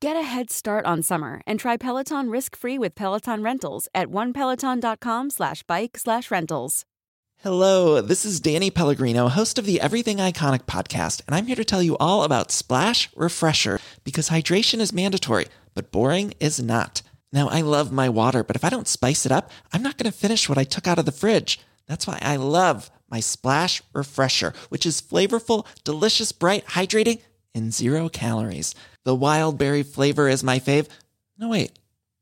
Get a head start on summer and try Peloton risk-free with Peloton Rentals at onepeloton.com slash bike slash rentals. Hello, this is Danny Pellegrino, host of the Everything Iconic podcast, and I'm here to tell you all about Splash Refresher because hydration is mandatory, but boring is not. Now, I love my water, but if I don't spice it up, I'm not going to finish what I took out of the fridge. That's why I love my Splash Refresher, which is flavorful, delicious, bright, hydrating, and zero calories. The wild berry flavor is my fave. No, wait,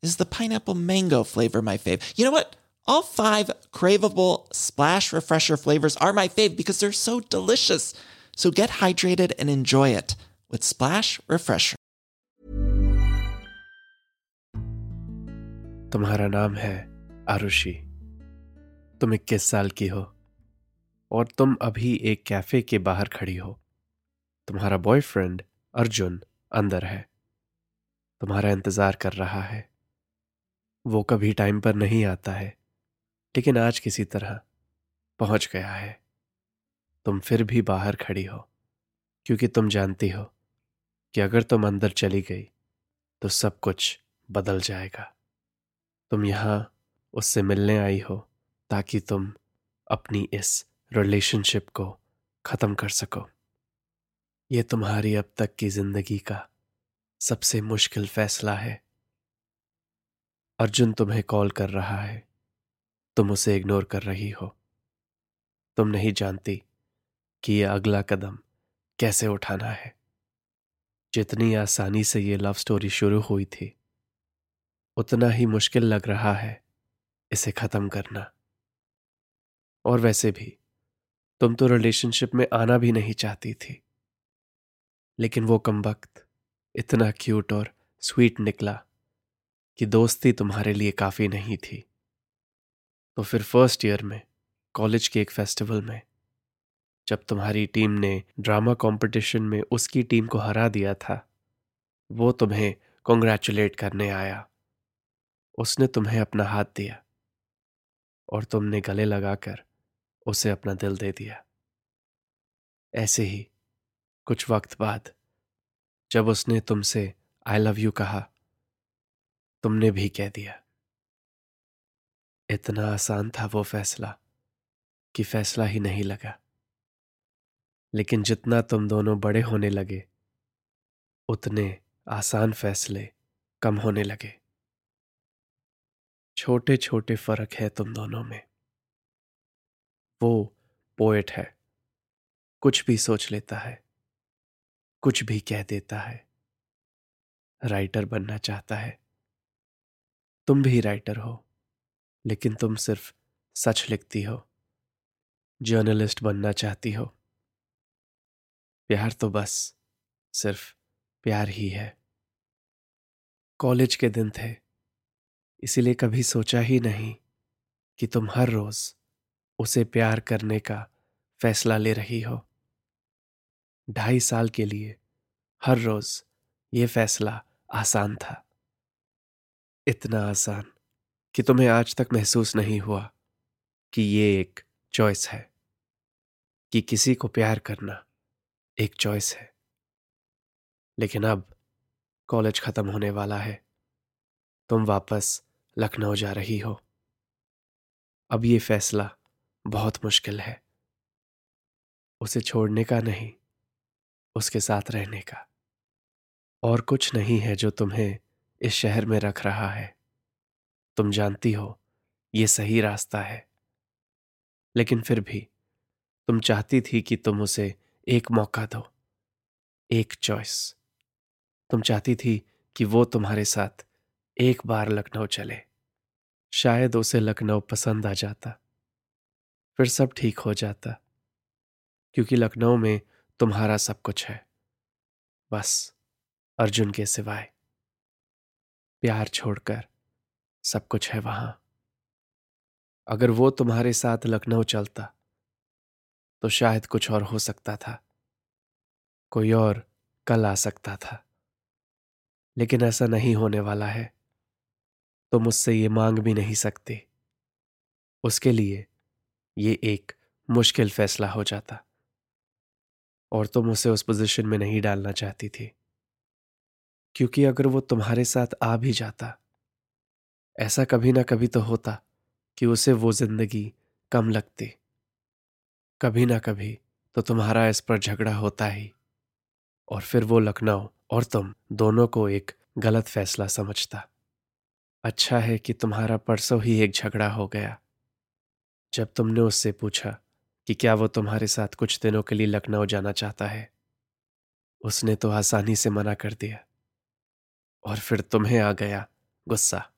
is the pineapple mango flavor my fave? You know what? All five craveable splash refresher flavors are my fave because they're so delicious. So get hydrated and enjoy it with Splash Refresher. तुम्हारा नाम है आरुषि तुम इक्कीस साल की हो और तुम अभी एक कैफे के बाहर खड़ी हो तुम्हारा बॉयफ्रेंड अर्जुन अंदर है। तुम्हारा इंतज़ार कर रहा है। वो कभी टाइम पर नहीं आता है। लेकिन आज किसी तरह पहुँच गया है। तुम फिर भी बाहर खड़ी हो, क्योंकि तुम जानती हो कि अगर तुम अंदर चली गई तो सब कुछ बदल जाएगा। तुम यहाँ उससे मिलने आई हो, ताकि तुम अपनी इस रिलेशनशिप को खत्म कर सको। ये तुम्हारी अब तक की ज़िंदगी का सबसे मुश्किल फैसला है। अर्जुन तुम्हें कॉल कर रहा है। तुम उसे इग्नोर कर रही हो। तुम नहीं जानती कि यह अगला कदम कैसे उठाना है। जितनी आसानी से ये लव स्टोरी शुरू हुई थी, उतना ही मुश्किल लग रहा है इसे खत्म करना। और वैसे भी, तुम तो रिलेशनशिप में आना भी नहीं चाहती थी। लेकिन वो कम वक्त इतना क्यूट और स्वीट निकला कि दोस्ती तुम्हारे लिए काफ़ी नहीं थी। तो फिर फ़र्स्ट ईयर में कॉलेज के एक फेस्टिवल में, जब तुम्हारी टीम ने ड्रामा कंपटीशन में उसकी टीम को हरा दिया था, वो तुम्हें कॉन्ग्रेचुलेट करने आया। उसने तुम्हें अपना हाथ दिया और तुमने गले लगाकर उसे अपना दिल दे दिया। ऐसे ही कुछ वक्त बाद जब उसने तुमसे आई लव यू कहा, तुमने भी कह दिया। इतना आसान था वो फैसला कि फैसला ही नहीं लगा। लेकिन जितना तुम दोनों बड़े होने लगे, उतने आसान फैसले कम होने लगे। छोटे छोटे फ़र्क है तुम दोनों में। वो पोएट है, कुछ भी सोच लेता है। कुछ भी कह देता है। राइटर बनना चाहता है। तुम भी राइटर हो, लेकिन तुम सिर्फ़ सच लिखती हो, जर्नलिस्ट बनना चाहती हो। प्यार तो बस, सिर्फ़ प्यार ही है। कॉलेज के दिन थे, इसीलिए कभी सोचा ही नहीं कि तुम हर रोज उसे प्यार करने का फैसला ले रही हो। ढाई साल के लिए हर रोज ये फैसला आसान था। इतना आसान कि तुम्हें आज तक महसूस नहीं हुआ कि ये एक चॉइस है, कि किसी को प्यार करना एक चॉइस है। लेकिन अब कॉलेज खत्म होने वाला है। तुम वापस लखनऊ जा रही हो। अब ये फैसला बहुत मुश्किल है। उसे छोड़ने का नहीं उसके साथ रहने का। और कुछ नहीं है जो तुम्हें इस शहर में रख रहा है। तुम जानती हो, ये सही रास्ता है। लेकिन फिर भी, तुम चाहती थी कि तुम उसे एक मौका दो, एक चॉइस तुम चाहती थी कि वो तुम्हारे साथ एक बार लखनऊ चले। शायद उसे लखनऊ पसंद आ जाता। फिर सब ठीक हो जाता। क्योंकि लखनऊ में तुम्हारा सब कुछ है। बस, अर्जुन के सिवाय। प्यार छोड़कर सब कुछ है वहाँ। अगर वो तुम्हारे साथ लखनऊ चलता तो शायद कुछ और हो सकता था। कोई और कल आ सकता था। लेकिन ऐसा नहीं होने वाला है। तो मुझसे ये मांग भी नहीं सकते। उसके लिए ये एक मुश्किल फैसला हो जाता। और तुम उसे उस पोजीशन में नहीं डालना चाहती थी। क्योंकि अगर वो तुम्हारे साथ आ भी जाता, ऐसा कभी ना कभी तो होता कि उसे वो ज़िंदगी कम लगती। कभी ना कभी तो तुम्हारा इस पर झगड़ा होता ही। और फिर वो लखनऊ और तुम दोनों को एक गलत फैसला समझता। अच्छा है कि तुम्हारा परसों ही एक झगड़ा हो गया। जब तुमने उससे पूछा कि क्या वो तुम्हारे साथ कुछ दिनों के लिए लखनऊ जाना चाहता है? उसने तो आसानी से मना कर दिया। और फिर तुम्हें आ गया गुस्सा।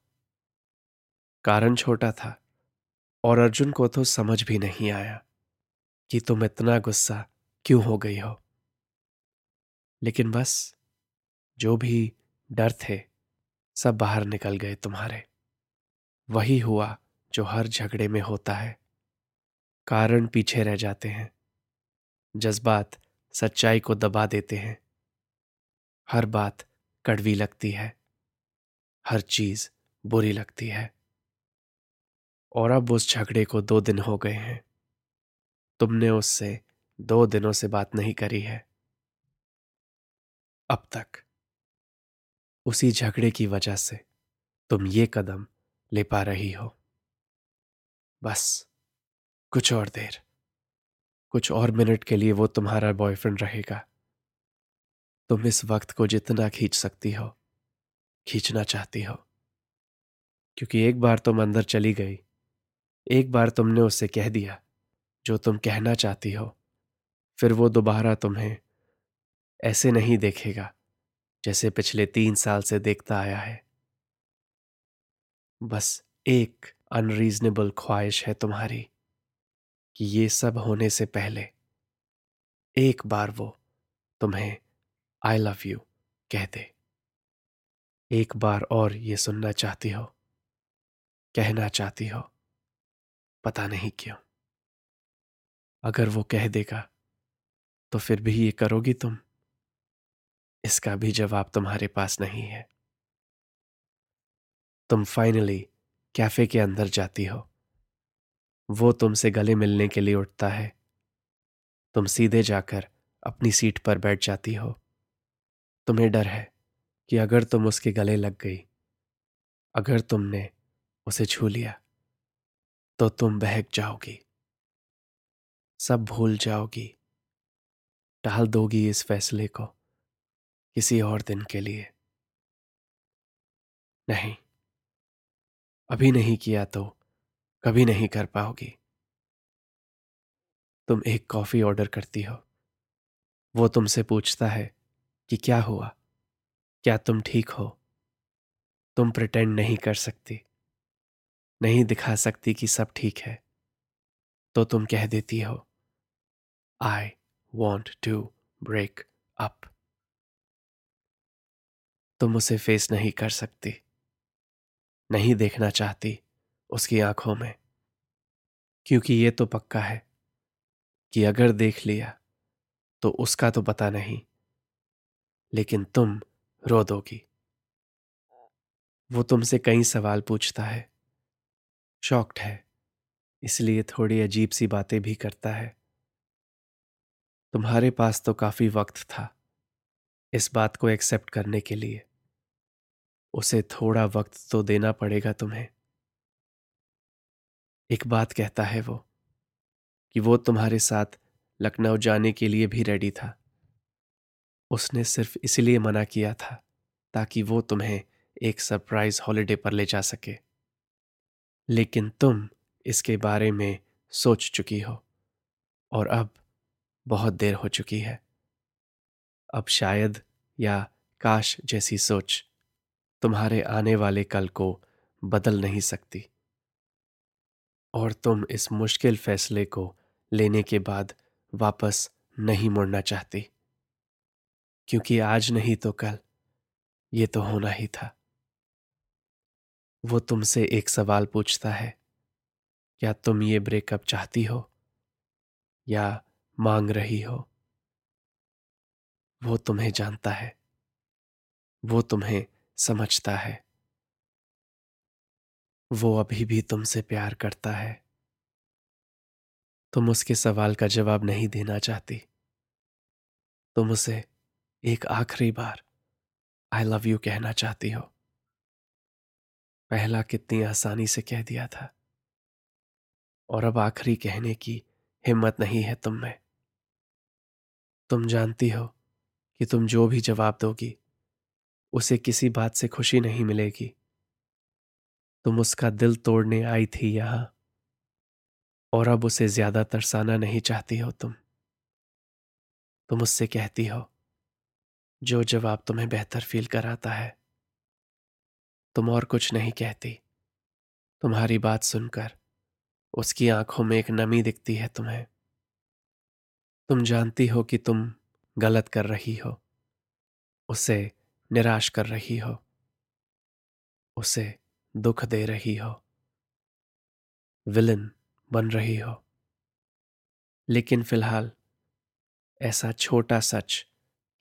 कारण छोटा था, और अर्जुन को तो समझ भी नहीं आया कि तुम इतना गुस्सा क्यों हो गई हो। लेकिन बस, जो भी डर थे, सब बाहर निकल गए तुम्हारे। वही हुआ जो हर झगड़े में होता है। कारण पीछे रह जाते हैं। जज्बात सच्चाई को दबा देते हैं। हर बात कड़वी लगती है। हर चीज़ बुरी लगती है। और अब उस झगड़े को दो दिन हो गए हैं। तुमने उससे दो दिनों से बात नहीं करी है। अब तक। उसी झगड़े की वजह से तुम ये कदम ले पा रही हो। बस। कुछ और देर। कुछ और मिनट के लिए वो तुम्हारा बॉयफ्रेंड रहेगा। तुम इस वक्त को जितना खींच सकती हो, खींचना चाहती हो। क्योंकि एक बार तुम अंदर चली गई, एक बार तुमने उससे कह दिया, जो तुम कहना चाहती हो, फिर वो दोबारा तुम्हें ऐसे नहीं देखेगा, जैसे पिछले तीन साल से देखता आया है। बस एक अनरीजनेबल ख्वाहिश है तुम्हारी। कि ये सब होने से पहले, एक बार वो तुम्हें आई लव यू कह दे एक बार और ये सुनना चाहती हो, कहना चाहती हो, पता नहीं क्यों। अगर वो कह देगा तो फिर भी ये करोगी तुम। इसका भी जवाब तुम्हारे पास नहीं है। तुम फाइनली कैफ़े के अंदर जाती हो। वो तुमसे गले मिलने के लिए उठता है। तुम सीधे जाकर अपनी सीट पर बैठ जाती हो। तुम्हें डर है कि अगर तुम उसके गले लग गई, अगर तुमने उसे छू लिया तो तुम बहक जाओगी। सब भूल जाओगी। टाल दोगी इस फैसले को किसी और दिन के लिए। नहीं, अभी नहीं किया तो कभी नहीं कर पाओगी। तुम एक कॉफ़ी ऑर्डर करती हो। वो तुमसे पूछता है कि क्या हुआ? क्या तुम ठीक हो? तुम प्रिटेंड नहीं कर सकती। नहीं दिखा सकती कि सब ठीक है। तो तुम कह देती हो I want to break up तुम उसे फेस नहीं कर सकती। नहीं देखना चाहती। उसकी आँखों में। क्योंकि ये तो पक्का है कि अगर देख लिया तो उसका तो पता नहीं। लेकिन तुम रो दोगी वो तुमसे कई सवाल पूछता है। शॉक्ड है, इसलिए थोड़ी अजीब सी बातें भी करता है। तुम्हारे पास तो काफ़ी वक्त था इस बात को एक्सेप्ट करने के लिए। उसे थोड़ा वक्त तो देना पड़ेगा तुम्हें। एक बात कहता है वो, कि वो तुम्हारे साथ लखनऊ जाने के लिए भी रेडी था। उसने सिर्फ़ इसलिए मना किया था, ताकि वो तुम्हें एक सरप्राइज़ हॉलिडे पर ले जा सके। लेकिन तुम इसके बारे में सोच चुकी हो, और अब बहुत देर हो चुकी है। अब शायद या काश जैसी सोच तुम्हारे आने वाले कल को बदल नहीं सकती। और तुम इस मुश्किल फैसले को लेने के बाद वापस नहीं मुड़ना चाहती। क्योंकि आज नहीं तो कल, ये तो होना ही था। वो तुमसे एक सवाल पूछता है, क्या तुम ये ब्रेकअप चाहती हो या मांग रही हो? वो तुम्हें जानता है, वो तुम्हें समझता है। वो अभी भी तुमसे प्यार करता है। तुम उसके सवाल का जवाब नहीं देना चाहती। तुम उसे एक आखिरी बार आई लव यू कहना चाहती हो। पहला कितनी आसानी से कह दिया था। और अब आखिरी कहने की हिम्मत नहीं है तुम में। तुम जानती हो कि तुम जो भी जवाब दोगी, उसे किसी बात से खुशी नहीं मिलेगी। तुम उसका दिल तोड़ने आई थी यहाँ। और अब उसे ज़्यादा तरसाना नहीं चाहती हो तुम। तुम उससे कहती हो, जो जवाब तुम्हें बेहतर फील कराता है, तुम और कुछ नहीं कहती। तुम्हारी बात सुनकर उसकी आँखों में एक नमी दिखती है तुम्हें। तुम जानती हो कि तुम गलत कर रही हो, उसे निराश कर रही हो, उसे दुख दे रही हो। विलन बन रही हो। लेकिन फ़िलहाल, ऐसा छोटा सच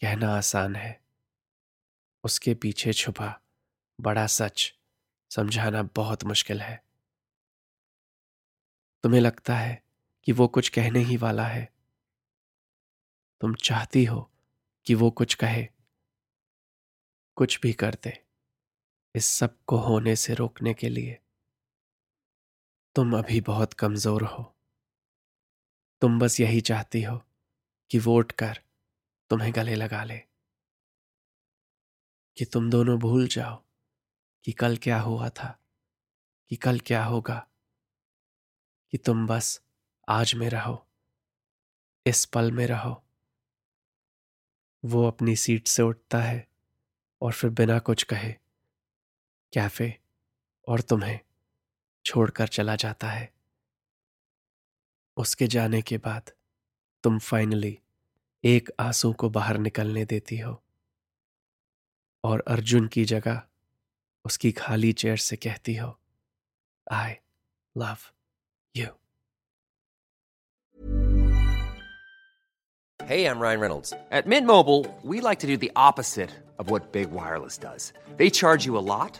कहना आसान है। उसके पीछे छुपा बड़ा सच समझाना बहुत मुश्किल है। तुम्हें लगता है कि वो कुछ कहने ही वाला है? तुम चाहती हो कि वो कुछ कहे? कुछ भी कर दे। इस सबको होने से रोकने के लिए तुम अभी बहुत कमज़ोर हो। तुम बस यही चाहती हो कि वो उठकर तुम्हें गले लगा ले। कि तुम दोनों भूल जाओ कि कल क्या हुआ था, कि कल क्या होगा। कि तुम बस आज में रहो, इस पल में रहो। वो अपनी सीट से उठता है और फिर बिना कुछ कहे कैफ़े और तुम्हें छोड़कर चला जाता है उसके जाने के बाद तुम फाइनली एक आँसू को बाहर निकलने देती हो और अर्जुन की जगह उसकी खाली चेयर से कहती हो I love you Hey, I'm Ryan Reynolds. At Mint Mobile, we like to do the opposite of what Big Wireless does. They charge you a lot,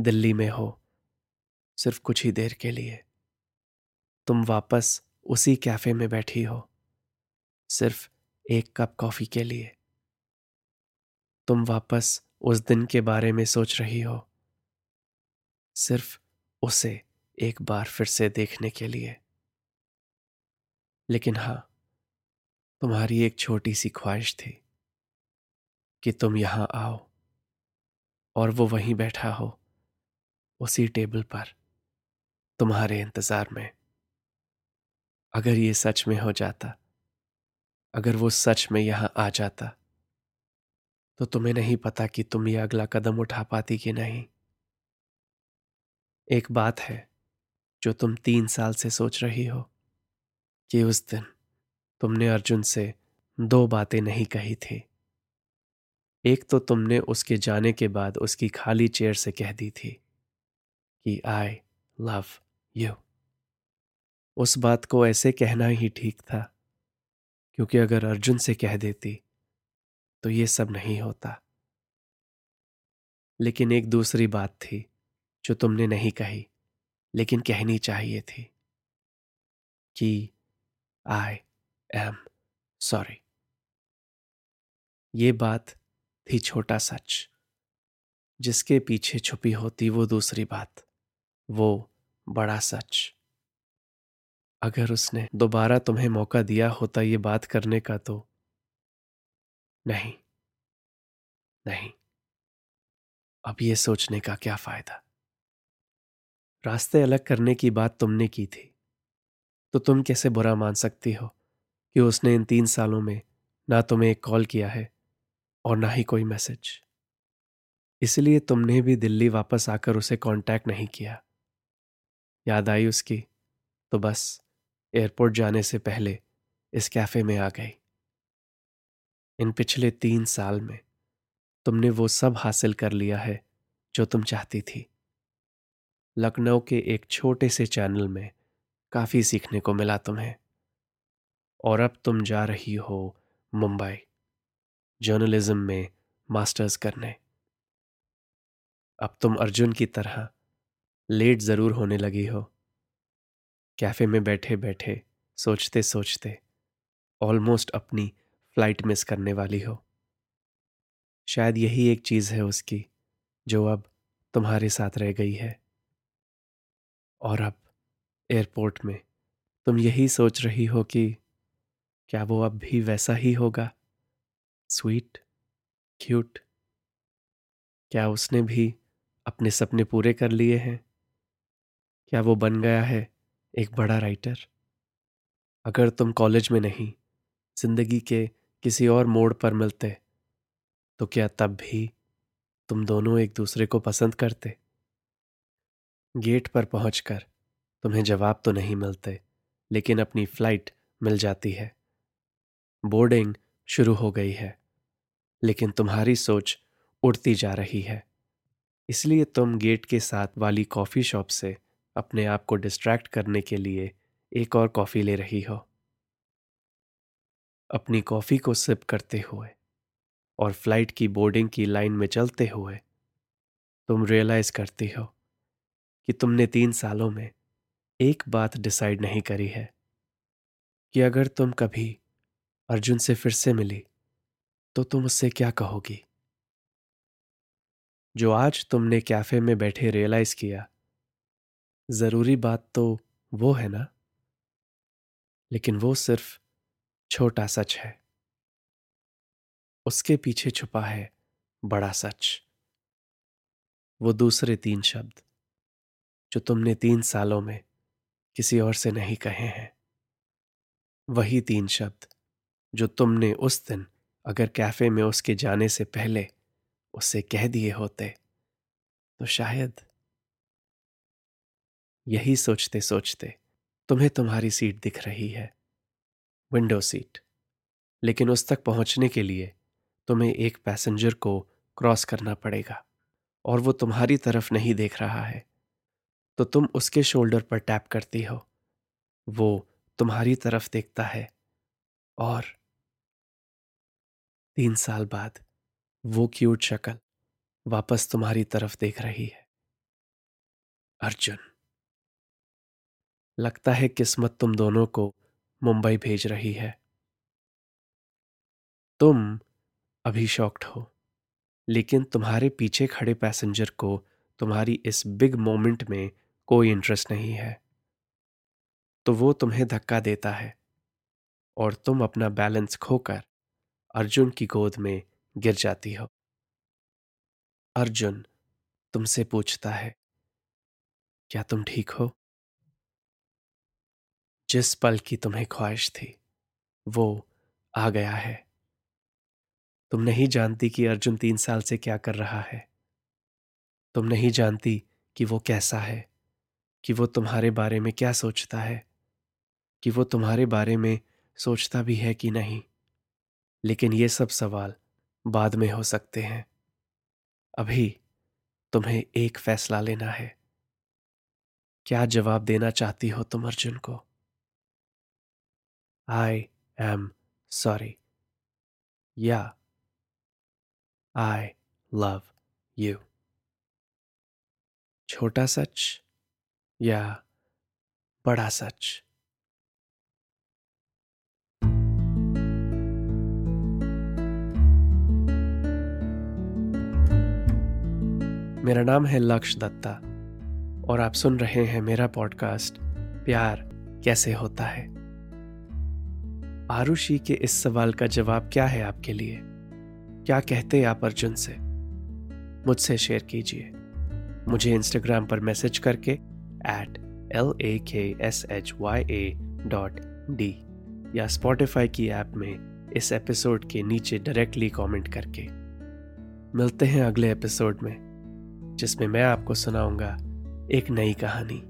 Delhi में हो, सिर्फ़ कुछ ही देर के लिए। तुम वापस उसी कैफ़े में बैठी हो, सिर्फ़ एक कप कॉफ़ी के लिए। तुम वापस उस दिन के बारे में सोच रही हो, सिर्फ़ उसे एक बार फिर से देखने के लिए। लेकिन हाँ, तुम्हारी एक छोटी सी ख्वाहिश थी कि तुम यहाँ आओ और वो वहीं बैठा हो। उसी टेबल पर, तुम्हारे इंतज़ार में। अगर ये सच में हो जाता, अगर वो सच में यहाँ आ जाता तो तुम्हें नहीं पता कि तुम ये अगला कदम उठा पाती कि नहीं। एक बात है, जो तुम तीन साल से सोच रही हो, कि उस दिन तुमने अर्जुन से दो बातें नहीं कही थी। एक तो तुमने उसके जाने के बाद उसकी खाली चेयर से कह दी थी। कि आई लव यू उस बात को ऐसे कहना ही ठीक था, क्योंकि अगर अर्जुन से कह देती तो ये सब नहीं होता। लेकिन एक दूसरी बात थी, जो तुमने नहीं कही, लेकिन कहनी चाहिए थी, कि आई एम सॉरी ये बात थी छोटा सच, जिसके पीछे छुपी होती वो दूसरी बात। वो बड़ा सच। अगर उसने दोबारा तुम्हें मौका दिया होता ये बात करने का तो नहीं नहीं। अब ये सोचने का क्या फ़ायदा? रास्ते अलग करने की बात तुमने की थी। तो तुम कैसे बुरा मान सकती हो कि उसने इन तीन सालों में ना तुम्हें एक कॉल किया है और ना ही कोई मैसेज? इसलिए तुमने भी दिल्ली वापस आकर उसे कांटेक्ट नहीं किया। याद आई उसकी। तो बस, एयरपोर्ट जाने से पहले इस कैफ़े में आ गई। इन पिछले तीन साल में तुमने वो सब हासिल कर लिया है जो तुम चाहती थी। लखनऊ के एक छोटे से चैनल में काफ़ी सीखने को मिला तुम्हें। और अब तुम जा रही हो मुंबई, जर्नलिज्म में मास्टर्स करने। अब तुम अर्जुन की तरह लेट ज़रूर होने लगी हो। कैफ़े में बैठे बैठे, सोचते सोचते ऑलमोस्ट अपनी फ़्लाइट मिस करने वाली हो। शायद यही एक चीज़ है उसकी, जो अब तुम्हारे साथ रह गई है। और अब एयरपोर्ट में तुम यही सोच रही हो कि क्या वो अब भी वैसा ही होगा? स्वीट क्यूट क्या उसने भी अपने सपने पूरे कर लिए हैं? क्या वो बन गया है एक बड़ा राइटर अगर तुम कॉलेज में नहीं, ज़िंदगी के किसी और मोड़ पर मिलते तो क्या तब भी तुम दोनों एक दूसरे को पसंद करते? गेट पर पहुंचकर तुम्हें जवाब तो नहीं मिलते, लेकिन अपनी फ़्लाइट मिल जाती है। बोर्डिंग शुरू हो गई है, लेकिन तुम्हारी सोच उड़ती जा रही है। इसलिए तुम गेट के साथ वाली कॉफ़ी शॉप से अपने आप को डिस्ट्रैक्ट करने के लिए एक और कॉफ़ी ले रही हो। अपनी कॉफ़ी को सिप करते हुए और फ़्लाइट की बोर्डिंग की लाइन में चलते हुए तुम रियलाइज़ करती हो कि तुमने तीन सालों में एक बात डिसाइड नहीं करी है कि अगर तुम कभी अर्जुन से फिर से मिली तो तुम उससे क्या कहोगी? जो आज तुमने कैफ़े में बैठे रियलाइज़ किया ज़रूरी बात तो वो है ना? लेकिन वो सिर्फ़ छोटा सच है। उसके पीछे छुपा है बड़ा सच। वो दूसरे तीन शब्द, जो तुमने तीन सालों में किसी और से नहीं कहे हैं। वही तीन शब्द, जो तुमने उस दिन अगर कैफ़े में उसके जाने से पहले उसे कह दिए होते तो शायद यही सोचते सोचते तुम्हें तुम्हारी सीट दिख रही है विंडो सीट लेकिन उस तक पहुँचने के लिए तुम्हें एक पैसेंजर को क्रॉस करना पड़ेगा और वो तुम्हारी तरफ़ नहीं देख रहा है। तो तुम उसके शोल्डर पर टैप करती हो। वो तुम्हारी तरफ़ देखता है और तीन साल बाद वो क्यूट शक्ल वापस तुम्हारी तरफ़ देख रही है। अर्जुन। लगता है किस्मत तुम दोनों को मुंबई भेज रही है। तुम अभी शॉक्ड हो, लेकिन तुम्हारे पीछे खड़े पैसेंजर को तुम्हारी इस बिग मोमेंट में कोई इंटरेस्ट नहीं है। तो वो तुम्हें धक्का देता है और तुम अपना बैलेंस खोकर अर्जुन की गोद में गिर जाती हो। अर्जुन तुमसे पूछता है, क्या तुम ठीक हो? जिस पल की तुम्हें ख्वाहिश थी, वो आ गया है। तुम नहीं जानती कि अर्जुन तीन साल से क्या कर रहा है। तुम नहीं जानती कि वो कैसा है, कि वो तुम्हारे बारे में क्या सोचता है, कि वो तुम्हारे बारे में सोचता भी है कि नहीं। लेकिन ये सब सवाल बाद में हो सकते हैं। अभी तुम्हें एक फैसला लेना है। क्या जवाब देना चाहती हो तुम अर्जुन को? आई एम सॉरी या आई लव यू छोटा सच? या बड़ा सच? मेरा नाम है लक्ष्य दत्ता और आप सुन रहे हैं मेरा पॉडकास्ट प्यार कैसे होता है? आरुषि के इस सवाल का जवाब क्या है आपके लिए? क्या कहते आप अर्जुन से? मुझसे शेयर कीजिए। मुझे इंस्टाग्राम पर मैसेज करके at L A K S H Y A dot D या स्पॉटिफाई की ऐप में इस एपिसोड के नीचे डायरेक्टली कमेंट करके। मिलते हैं अगले एपिसोड में, जिसमें मैं आपको सुनाऊँगा एक नई कहानी।